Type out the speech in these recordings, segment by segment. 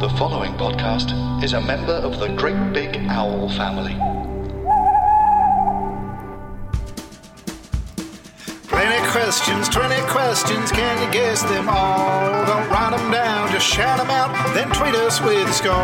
The following podcast is a member of the Great Big Owl family. Twenty questions, twenty questions, can you guess them all? Don't write them down, just shout them out, then tweet us with a score.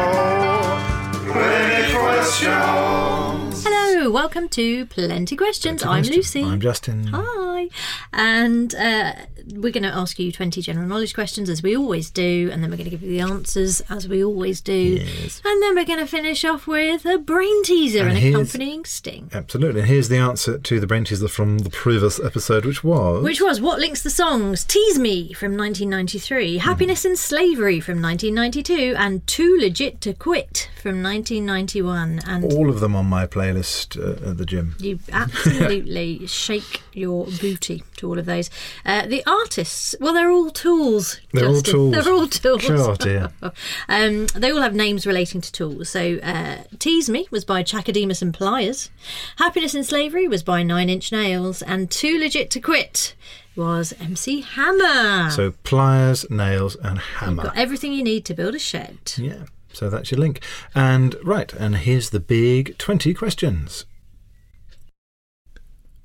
Twenty questions. Hello, welcome to Plenty Questions. I'm Lucy. I'm Justin. Hi. And uh, we're going to ask you 20 general knowledge questions as we always do, and then we're going to give you the answers as we always do. Yes. And then we're going to finish off with a brain teaser and, And accompanying sting. Absolutely. And here's the answer to the brain teaser from the previous episode, which was. Which was What Links the Songs? Tease Me from 1993, Happiness and Slavery from 1992, and Too Legit to Quit from 1991. And all of them on my playlist uh, at the gym. You absolutely shake your booty to all of those. Uh, the artists, well, they're all tools. They're all tools. They're all tools. Oh, dear. um, they all have names relating to tools. So, uh, Tease Me was by Chaka Demus and Pliers. Happiness and Slavery was by Nine Inch Nails. And Too Legit to Quit was MC Hammer. So pliers, nails, and hammer. Got everything you need to build a shed. Yeah. So that's your link. And right, and here's the big 20 questions.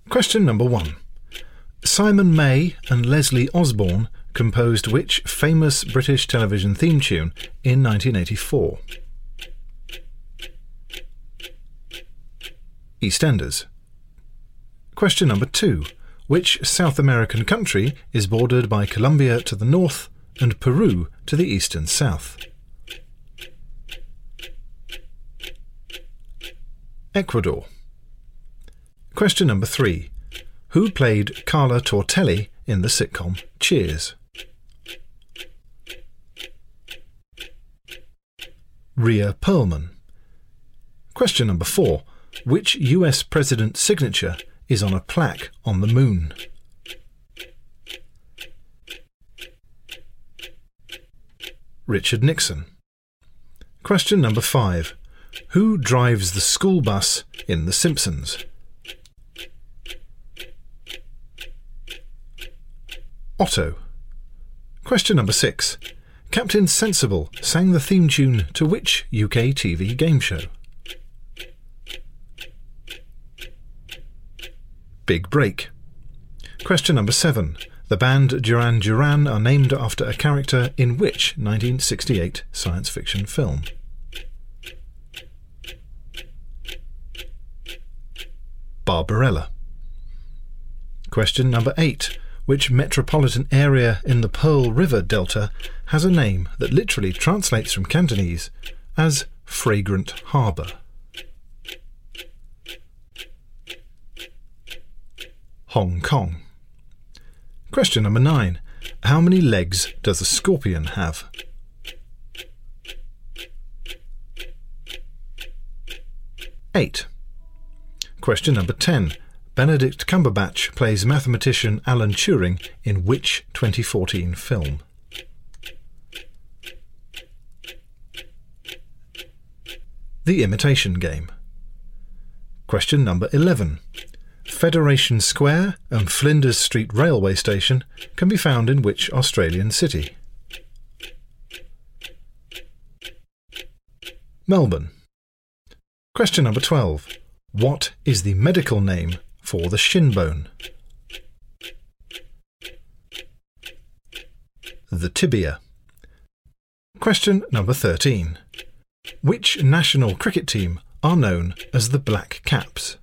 Question number one Simon May and Leslie Osborne composed which famous British television theme tune in 1984? EastEnders. Question number two Which South American country is bordered by Colombia to the north and Peru to the east and south? Ecuador. Question number three. Who played Carla Tortelli in the sitcom Cheers? Rhea Perlman. Question number four. Which US president's signature is on a plaque on the moon? Richard Nixon. Question number five. Who drives the school bus in The Simpsons? Otto. Question number six. Captain Sensible sang the theme tune to which UK TV game show? Big Break. Question number seven. The band Duran Duran are named after a character in which 1968 science fiction film? Barbarella. Question number eight. Which metropolitan area in the Pearl River Delta has a name that literally translates from Cantonese as Fragrant Harbour? Hong Kong. Question number nine. How many legs does a scorpion have? Eight. Question number 10. Benedict Cumberbatch plays mathematician Alan Turing in which 2014 film? The Imitation Game. Question number 11. Federation Square and Flinders Street Railway Station can be found in which Australian city? Melbourne. Question number 12. What is the medical name for the shin bone? The tibia. Question number 13. Which national cricket team are known as the Black Caps?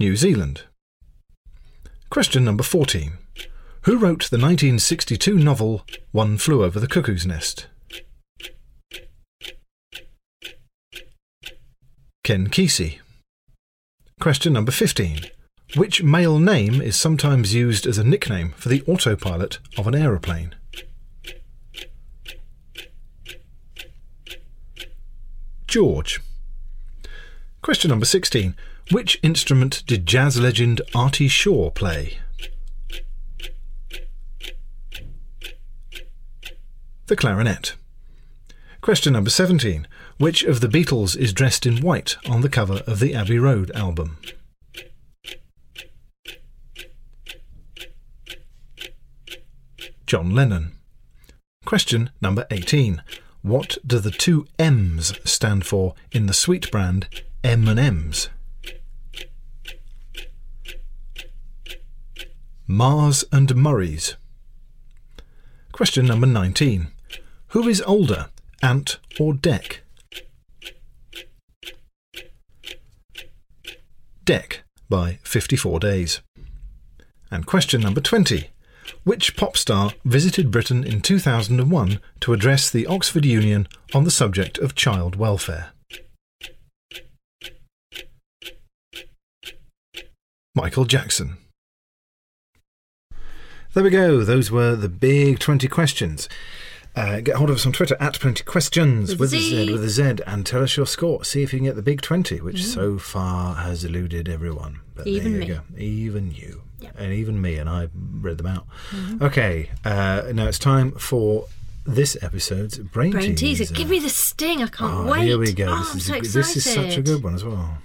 New Zealand. Question number 14. Who wrote the 1962 novel One Flew Over the Cuckoo's Nest? Ken Kesey. Question number 15. Which male name is sometimes used as a nickname for the autopilot of an aeroplane? George. Question number 16. Which instrument did jazz legend Artie Shaw play? The clarinet. Question number 17. Which of the Beatles is dressed in white on the cover of the Abbey Road album? John Lennon. Question number 18. What do the two M's stand for in the sweet brand M&M's? Mars and Murrie's. Question number 19. Who is older, Ant or Dec? Dec by 54 days. And question number 20. Which pop star visited Britain in 2001 to address the Oxford Union on the subject of child welfare? Michael Jackson. There we go. Those were the big 20 questions. Uh, get hold of us on Twitter at Plenty Questions With with, a Z. With a Z and tell us your score. See if you can get the big 20, which so far has eluded everyone. But. Even there me. you go. Even you. Yep. And even me, and I read them out. Mm-hmm. Okay, uh, now it's time for this episode's Brain, Brain teaser. teaser. Give me the sting. I can't Oh, wait. Here we go. Oh, this, I'm is so a- excited. this is such a good one as well.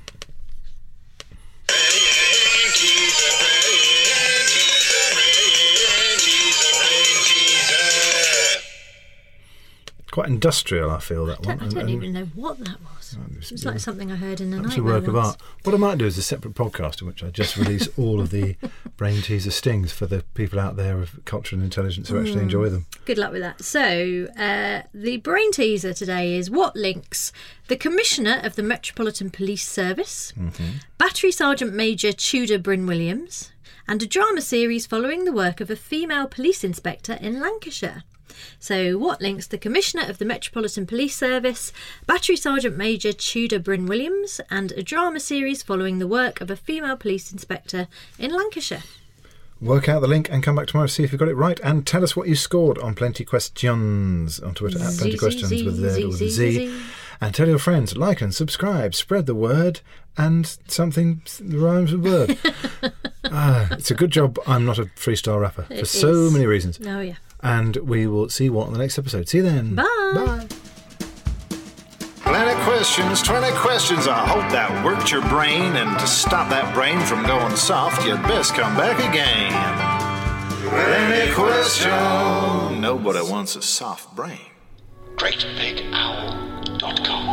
Quite industrial, I feel that I one. I don't And- even know what that was. it's- It was like something I heard in the It's night. a work of art. What I might do is a separate podcast in which I just release all of the brain teaser stings for the people out there of culture and intelligence who Hmm. actually enjoy them. Good luck with that. So, uh, the brain teaser today is what links the Commissioner of the Metropolitan Police Service, Battery Sergeant Major Tudor Bryn Williams, and a drama series following the work of a female police inspector in Lancashire. So, what links the Commissioner of the Metropolitan Police Service, Battery Sergeant Major Tudor Bryn Williams, and a drama series following the work of a female police inspector in Lancashire? Work out the link and come back tomorrow to see if you got it right and tell us what you scored on Plenty Questions on Twitter at Plenty Questions with Z Z, or with Z, a Z. Z. And tell your friends, like and subscribe, spread the word, and something rhymes with word. ah, it's a good job I'm not a freestyle rapper for so many reasons. Oh, yeah. And we will see you all on the next episode. See you then. Bye. Bye. Plenty questions, 20 questions. I hope that worked your brain. And to stop that brain from going soft, you'd best come back again. Plenty questions. Nobody wants a soft brain. GreatBigOwl.com.